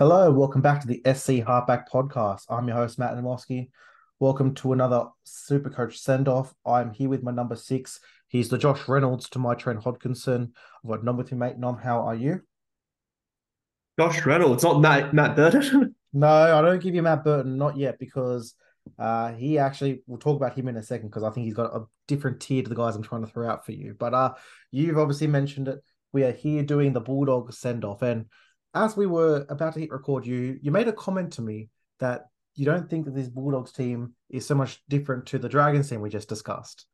Hello, welcome back to the SC Halfback Podcast. I'm your host, Matt Nemoski. Welcome to another Super Coach Send Off. I'm here with my number six. He's the Josh Reynolds to my Trent Hodkinson. I've got number two, mate. Nom, how are you? Josh Reynolds, not Matt, Matt Burton. no, I don't give you Matt Burton, not yet, because uh, he actually, we'll talk about him in a second, because I think he's got a different tier to the guys I'm trying to throw out for you. But uh, you've obviously mentioned it. We are here doing the Bulldog send off. And as we were about to hit record, you you made a comment to me that you don't think that this Bulldogs team is so much different to the Dragons team we just discussed,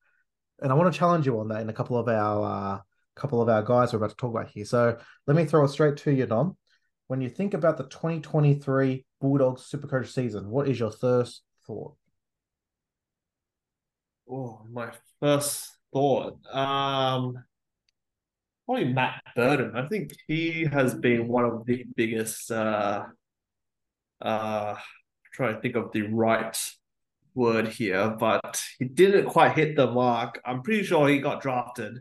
and I want to challenge you on that in a couple of our uh, couple of our guys we're about to talk about here. So let me throw it straight to you, Dom. When you think about the 2023 Bulldogs Supercoach season, what is your first thought? Oh, my first thought. Um, probably Matt Burton. I think he has been one of the biggest. Uh, uh, trying to think of the right word here, but he didn't quite hit the mark. I'm pretty sure he got drafted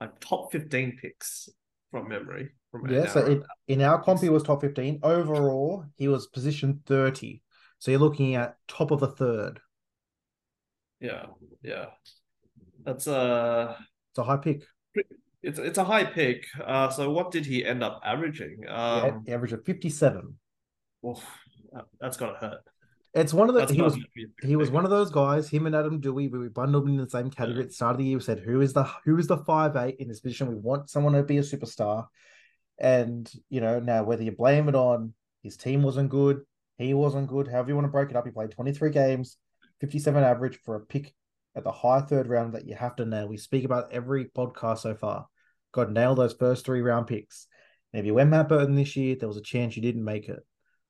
like top 15 picks from memory. From yeah, so in, in our comp, he was top 15. Overall, he was position 30. So you're looking at top of the third. Yeah, yeah. That's a. Uh, it's a high pick. It's it's a high pick. Uh, so what did he end up averaging? Um, yeah, average of fifty seven. Well, that's gotta hurt. It's one of the that's he was he was one of those guys. Him and Adam Doueihi, we bundled in the same category yeah. at the start of the year. We said, "Who is the who is the five eight in this position? We want someone to be a superstar." And you know now whether you blame it on his team wasn't good, he wasn't good. However you want to break it up, he played twenty three games, fifty seven average for a pick at the high third round that you have to nail. We speak about every podcast so far. Got to nail those first three round picks. And if you went Matt Burton this year, there was a chance you didn't make it.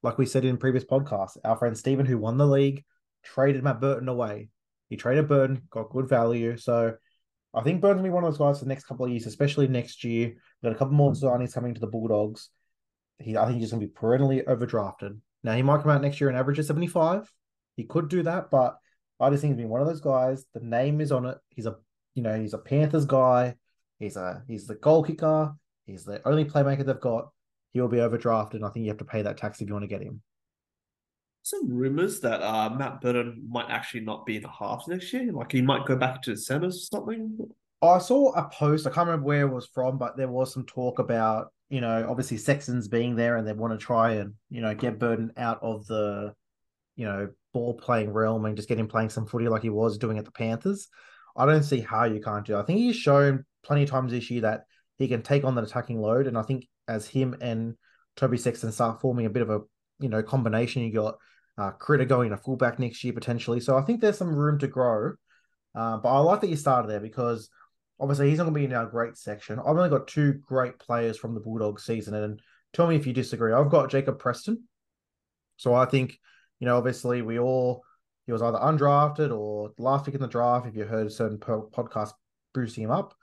Like we said in previous podcasts, our friend Stephen, who won the league, traded Matt Burton away. He traded Burton, got good value. So I think Burton's gonna be one of those guys for the next couple of years, especially next year. We've got a couple more mm. signings coming to the Bulldogs. He, I think he's gonna be perennially overdrafted. Now he might come out next year and average a 75. He could do that, but I just think he's been one of those guys. The name is on it. He's a you know, he's a Panthers guy. He's a he's the goal kicker. He's the only playmaker they've got. He'll be overdrafted, and I think you have to pay that tax if you want to get him. Some rumors that uh, Matt Burton might actually not be in the half next year. Like he might go back to the centers or something. I saw a post. I can't remember where it was from, but there was some talk about you know obviously Sexton's being there, and they want to try and you know get Burton out of the you know ball playing realm and just get him playing some footy like he was doing at the Panthers. I don't see how you can't do. It. I think he's shown plenty of times this year that he can take on the attacking load. And I think as him and Toby Sexton start forming a bit of a you know combination, you got uh, Critter going to fullback next year potentially. So I think there's some room to grow. Uh, but I like that you started there because obviously he's not going to be in our great section. I've only got two great players from the Bulldogs season, and tell me if you disagree. I've got Jacob Preston. So I think you know obviously we all he was either undrafted or last pick in the draft. If you heard certain podcasts boosting him up,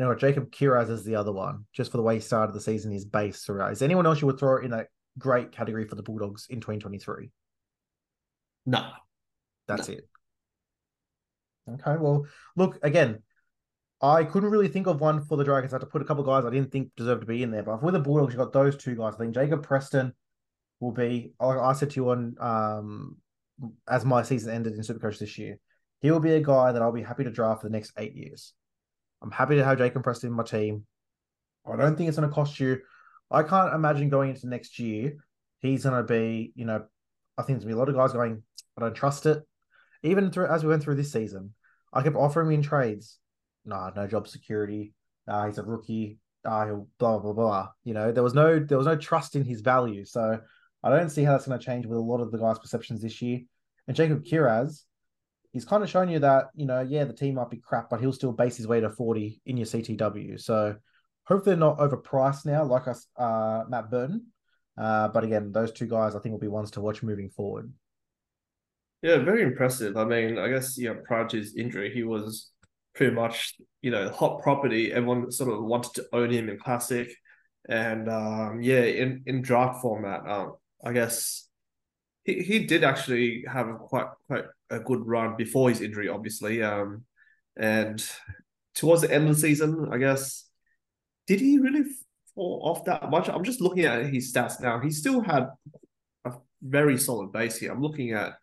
you know, Jacob Kiraz is the other one, just for the way he started the season, his base. Right? Is anyone else you would throw in that great category for the Bulldogs in 2023? No. That's no. it. Okay, well, look, again, I couldn't really think of one for the Dragons. I had to put a couple of guys I didn't think deserved to be in there. But with the Bulldogs, you got those two guys. I think Jacob Preston will be, like I said to you on um, as my season ended in Supercoach this year, he will be a guy that I'll be happy to draft for the next eight years. I'm happy to have Jacob Preston in my team. I don't think it's going to cost you. I can't imagine going into next year. He's going to be, you know, I think there's going to be a lot of guys going, I don't trust it. Even through as we went through this season, I kept offering him in trades. Nah, no job security. Uh, he's a rookie. Uh, he'll blah blah blah. You know, there was no there was no trust in his value. So I don't see how that's going to change with a lot of the guys' perceptions this year. And Jacob Kiraz, he's kind of shown you that, you know, yeah, the team might be crap, but he'll still base his way to 40 in your CTW. So hopefully they're not overpriced now, like us, uh, Matt Burton. Uh, but again, those two guys I think will be ones to watch moving forward. Yeah, very impressive. I mean, I guess yeah, prior to his injury, he was pretty much you know hot property. Everyone sort of wanted to own him in classic, and um, yeah, in in draft format, um, I guess he, he did actually have quite quite a good run before his injury, obviously. Um, and towards the end of the season, I guess, did he really fall off that much? I'm just looking at his stats now. He still had a very solid base here. I'm looking at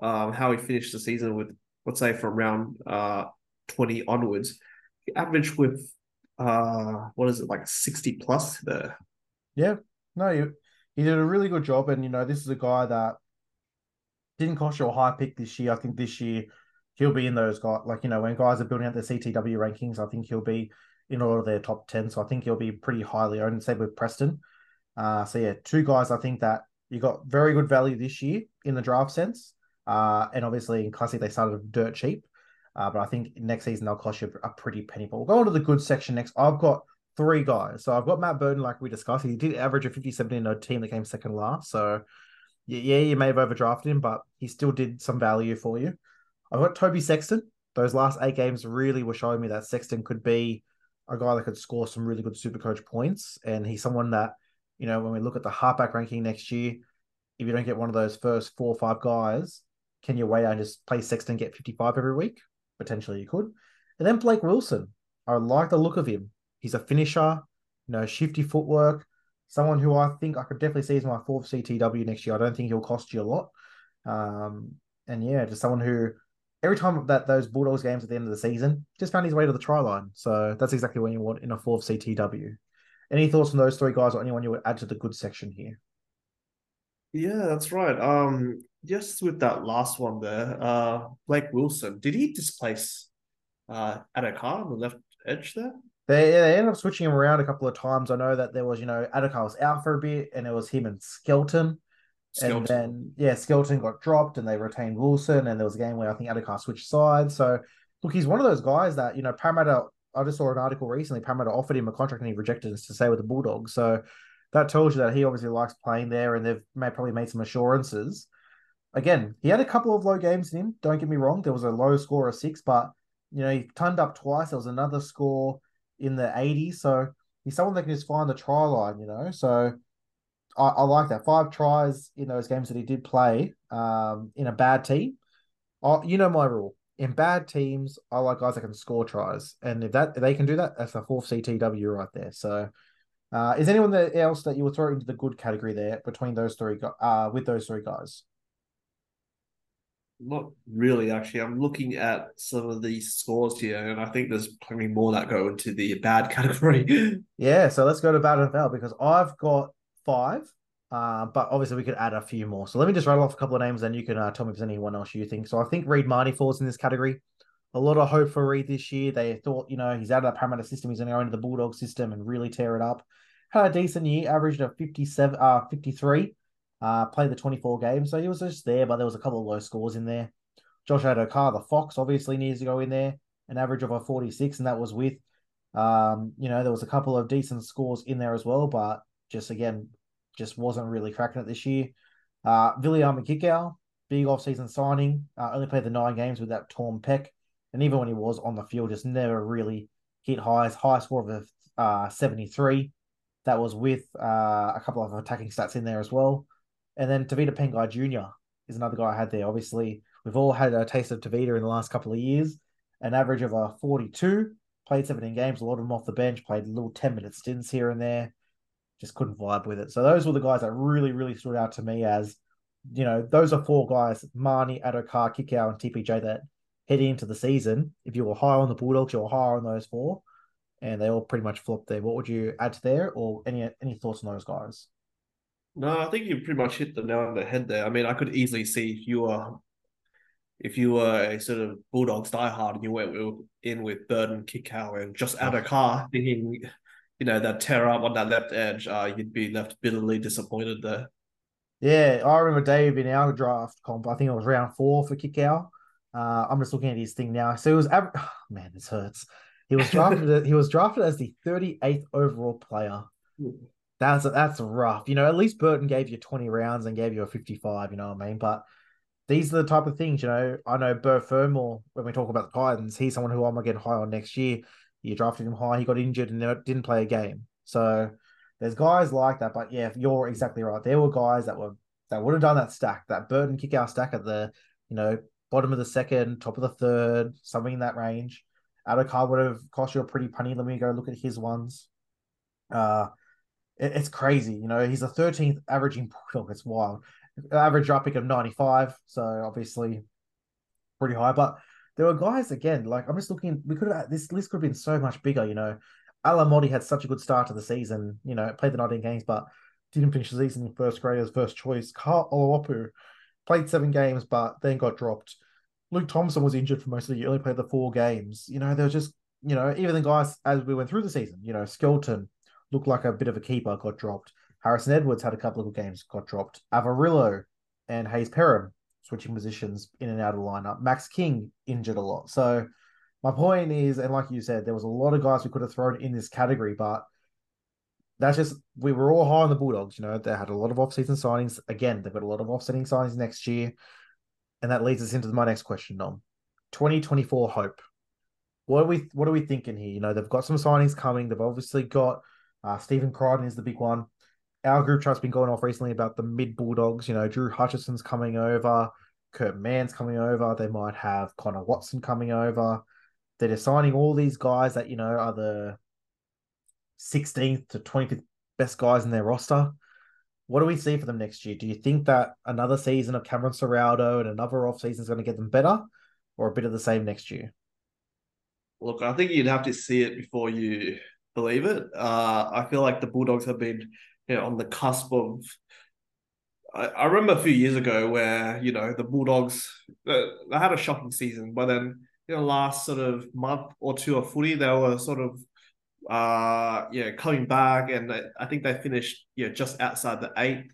um, how he finished the season with, let's say, from round uh, 20 onwards. He averaged with, uh, what is it, like 60 plus there. Yeah, no, he, he did a really good job. And, you know, this is a guy that didn't cost you a high pick this year. I think this year he'll be in those guys. Like, you know, when guys are building out their CTW rankings, I think he'll be in all of their top 10. So I think he'll be pretty highly owned, same with Preston. Uh, so yeah, two guys I think that you got very good value this year in the draft sense. Uh, and obviously in Classic they started dirt cheap. Uh, but I think next season they'll cost you a pretty penny. But we'll go on to the good section next. I've got three guys. So I've got Matt Burton, like we discussed. He did average a 57 in a team that came second last. So yeah, you may have overdrafted him, but he still did some value for you. I've got Toby Sexton. Those last eight games really were showing me that Sexton could be a guy that could score some really good super coach points. And he's someone that, you know, when we look at the halfback ranking next year, if you don't get one of those first four or five guys, can you wait and just play Sexton, and get 55 every week? Potentially you could. And then Blake Wilson. I like the look of him. He's a finisher, you know, shifty footwork, someone who I think I could definitely see as my fourth CTW next year. I don't think he'll cost you a lot. Um, and yeah, just someone who every time that those Bulldogs games at the end of the season just found his way to the try line. So that's exactly what you want in a fourth CTW. Any thoughts on those three guys or anyone you would add to the good section here? Yeah, that's right. Um, just with that last one there, uh, Blake Wilson, did he displace uh Addo-Carr on the left edge there? They, they ended up switching him around a couple of times. I know that there was, you know, Addo-Carr was out for a bit, and it was him and Skelton. Skelton. And then, yeah, Skelton got dropped, and they retained Wilson. And there was a game where I think Addo-Carr switched sides. So, look, he's one of those guys that, you know, Parramatta, I just saw an article recently, Parramatta offered him a contract and he rejected it to stay with the Bulldogs. So, that tells you that he obviously likes playing there, and they've may, probably made some assurances. Again, he had a couple of low games in him. Don't get me wrong. There was a low score of six, but, you know, he turned up twice. There was another score in the 80s. So he's someone that can just find the try line, you know. So I, I like that. Five tries in those games that he did play um, in a bad team. I, you know my rule. In bad teams, I like guys that can score tries, and if that if they can do that, that's a fourth CTW right there. So, uh, is anyone else that you would throw into the good category there between those three, uh, with those three guys? Not really, actually. I'm looking at some of these scores here, and I think there's plenty more that go into the bad category. yeah, so let's go to bad and foul because I've got five, uh, but obviously we could add a few more. So let me just rattle off a couple of names, and you can uh, tell me if there's anyone else you think. So I think Reed Mahoney falls in this category. A lot of hope for Reed this year. They thought, you know, he's out of that Parramatta system. He's going to go into the Bulldog system and really tear it up. Had a decent year, averaged a 57, uh, 53 uh, played the 24 games, so he was just there, but there was a couple of low scores in there. Josh Addo-Carr, the Fox, obviously needs to go in there, an average of a 46, and that was with, um, you know, there was a couple of decent scores in there as well, but just again, just wasn't really cracking it this year. Uh, Viliame Kikau, big off-season signing, uh, only played the nine games with that torn and even when he was on the field, just never really hit highs. High score of a uh, 73. That was with uh, a couple of attacking stats in there as well. And then Tevita Pangai Jr. is another guy I had there. Obviously, we've all had a taste of Tevita in the last couple of years. An average of a 42, played 17 games, a lot of them off the bench, played little 10 minute stints here and there. Just couldn't vibe with it. So those were the guys that really, really stood out to me as, you know, those are four guys, Mahoney, Addo-Carr, Kikau, and TPJ that heading into the season, if you were high on the Bulldogs, you were higher on those four, and they all pretty much flopped there. What would you add to there, or any any thoughts on those guys? No, I think you pretty much hit the nail on the head there. I mean, I could easily see if you were if you were a sort of Bulldogs diehard and you went in with Burton, Kikau, and Josh Addo-Carr, thinking, you know, that tear up on that left edge, uh, you'd be left bitterly disappointed there. Yeah, I remember Dave in our draft comp. I think it was round four for Kikau. Uh, I'm just looking at his thing now. So it was, oh, man, this hurts. He was drafted. he was drafted as the 38th overall player. That's that's rough. You know, at least Burton gave you 20 rounds and gave you a 55, you know what I mean? But these are the type of things, you know. I know Bert Fermor, when we talk about the Titans, he's someone who I'm gonna get high on next year. You drafted him high, he got injured and didn't play a game. So there's guys like that. But yeah, you're exactly right. There were guys that were that would have done that stack, that Burton Kikau stack at the, you know, bottom of the second, top of the third, something in that range. Addo-Carr would have cost you a pretty penny. Let me go look at his ones. Uh it's crazy. You know, he's a 13th averaging. It's wild. average draft pick of 95. So obviously pretty high. But there were guys again, like I'm just looking, we could have this list could have been so much bigger, you know. Alamoti had such a good start to the season, you know, played the 19 games, but didn't finish the season in first grade as first choice. Karl Oloapu played seven games, but then got dropped. Luke Thompson was injured for most of the year, only played the four games. You know, there was just, you know, even the guys as we went through the season, you know, Skelton looked like a bit of a keeper, got dropped. Harrison Edwards had a couple of good games, got dropped. Averillo and Hayze Perham switching positions in and out of the lineup. Max King injured a lot. So my point is, and like you said, there was a lot of guys we could have thrown in this category, but that's just we were all high on the Bulldogs. You know, they had a lot of off-season signings. Again, they've got a lot of offsetting signings next year, and that leads us into my next question, Nom. 2024 hope. What are we what are we thinking here? You know, they've got some signings coming. They've obviously got uh, Stephen Crichton is the big one our group chat's been going off recently about the mid Bulldogs. You know, Drew Hutchison's coming over, Kurt Mann's coming over. They might have Connor Watson coming over. They're just signing all these guys that, you know, are the 16th to 25th best guys in their roster. What do we see for them next year? Do you think that another season of Cameron Ciraldo and another off season is going to get them better or a bit of the same next year? Look, I think you'd have to see it before you believe it. Uh, I feel like the Bulldogs have been you know, on the cusp of. I, I remember a few years ago where you know the Bulldogs uh, they had a shocking season, but then you know last sort of month or two of footy they were sort of uh yeah coming back and I think they finished yeah just outside the eighth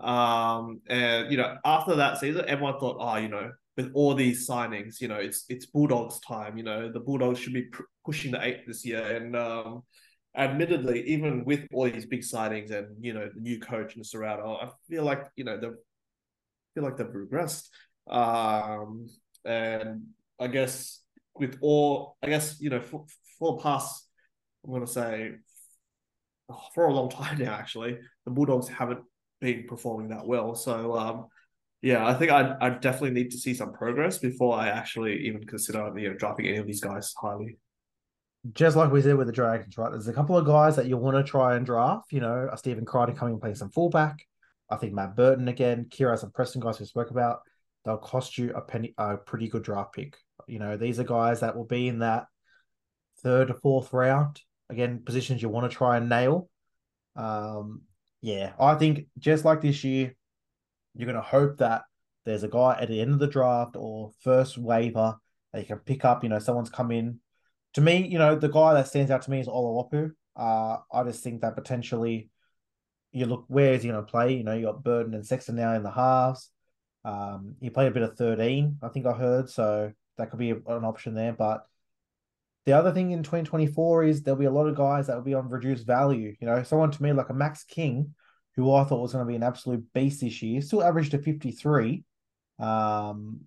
um and you know after that season everyone thought oh you know with all these signings you know it's it's Bulldogs time you know the Bulldogs should be pr- pushing the eight this year and um admittedly, even with all these big signings and you know the new coach and Ciraldo, I feel like you know they feel like they've regressed. Um, and I guess with all, I guess you know for, for the past, I'm gonna say for a long time now. Actually, the Bulldogs haven't been performing that well. So um, yeah, I think I I definitely need to see some progress before I actually even consider you know dropping any of these guys highly just like we said with the Dragons, right? There's a couple of guys that you want to try and draft. You know, Stephen Crichton coming and playing some fullback. I think Matt Burton again, Kiraz, and Preston guys we spoke about. They'll cost you a penny, a pretty good draft pick. You know, these are guys that will be in that third or fourth round. Again, positions you want to try and nail. Um, yeah, I think just like this year, you're going to hope that there's a guy at the end of the draft or first waiver that you can pick up. You know, someone's come in to me, you know, the guy that stands out to me is Oloapu. Uh, I just think that potentially you look where is he going to play? You know, you got Burton and Sexton now in the halves. Um, he played a bit of 13, I think I heard, so that could be an option there. But the other thing in 2024 is there'll be a lot of guys that will be on reduced value. You know, someone to me like a Max King, who I thought was going to be an absolute beast this year, still averaged a 53. Um,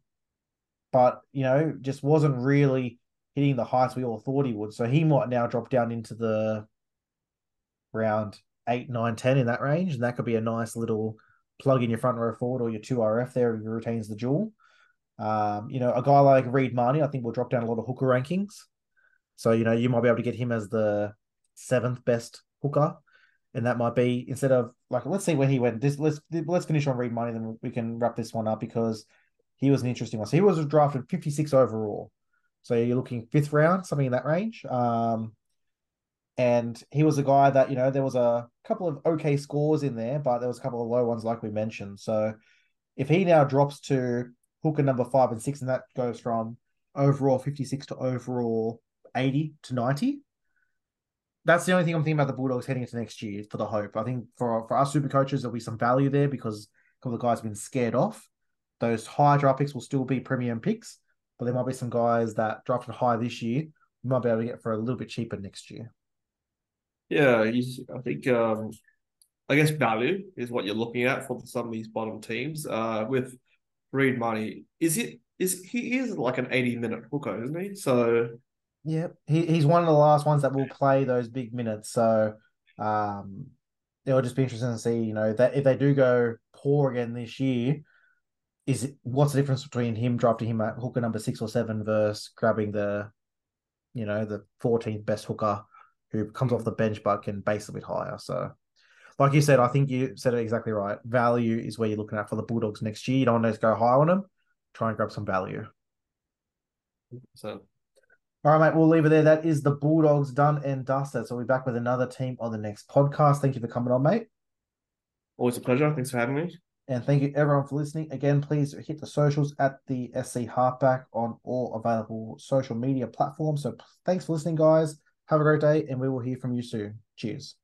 but you know, just wasn't really hitting the heights we all thought he would. So he might now drop down into the round eight, nine, ten in that range, and that could be a nice little plug in your front row forward or your two RF there if he retains the jewel. Um, you know, a guy like Reed Mahoney, I think will drop down a lot of hooker rankings. So, you know, you might be able to get him as the seventh best hooker. And that might be instead of like let's see where he went. This let's let's finish on Reed Mahoney, then we can wrap this one up because he was an interesting one. So he was drafted 56 overall. So you're looking fifth round, something in that range. Um, and he was a guy that you know there was a couple of okay scores in there, but there was a couple of low ones, like we mentioned. So if he now drops to hooker number five and six, and that goes from overall 56 to overall 80 to 90. That's the only thing I'm thinking about the Bulldogs heading into next year for the hope. I think for for us super coaches, there'll be some value there because a couple of guys have been scared off. Those high draft picks will still be premium picks, but there might be some guys that drafted high this year we might be able to get for a little bit cheaper next year. Yeah. I think. Um, I guess value is what you're looking at for some of these bottom teams. Uh, with Reed Mahoney, is it is he is like an 80 minute hooker, isn't he? So yeah, he, he's one of the last ones that will play those big minutes. So um, it'll just be interesting to see, you know, that if they do go poor again this year, is it, what's the difference between him drafting him at hooker number six or seven versus grabbing the, you know, the 14th best hooker who comes off the bench but can base a bit higher. So, like you said, I think you said it exactly right. Value is where you're looking at for the Bulldogs next year. You don't want to go high on them. Try and grab some value. So, All right, mate. We'll leave it there. That is the Bulldogs done and dusted. So we'll be back with another team on the next podcast. Thank you for coming on, mate. always a pleasure. Thanks for having me. And thank you everyone for listening. Again, please hit the socials at the SC Halfback on all available social media platforms. So thanks for listening, guys. Have a great day, and we will hear from you soon. Cheers.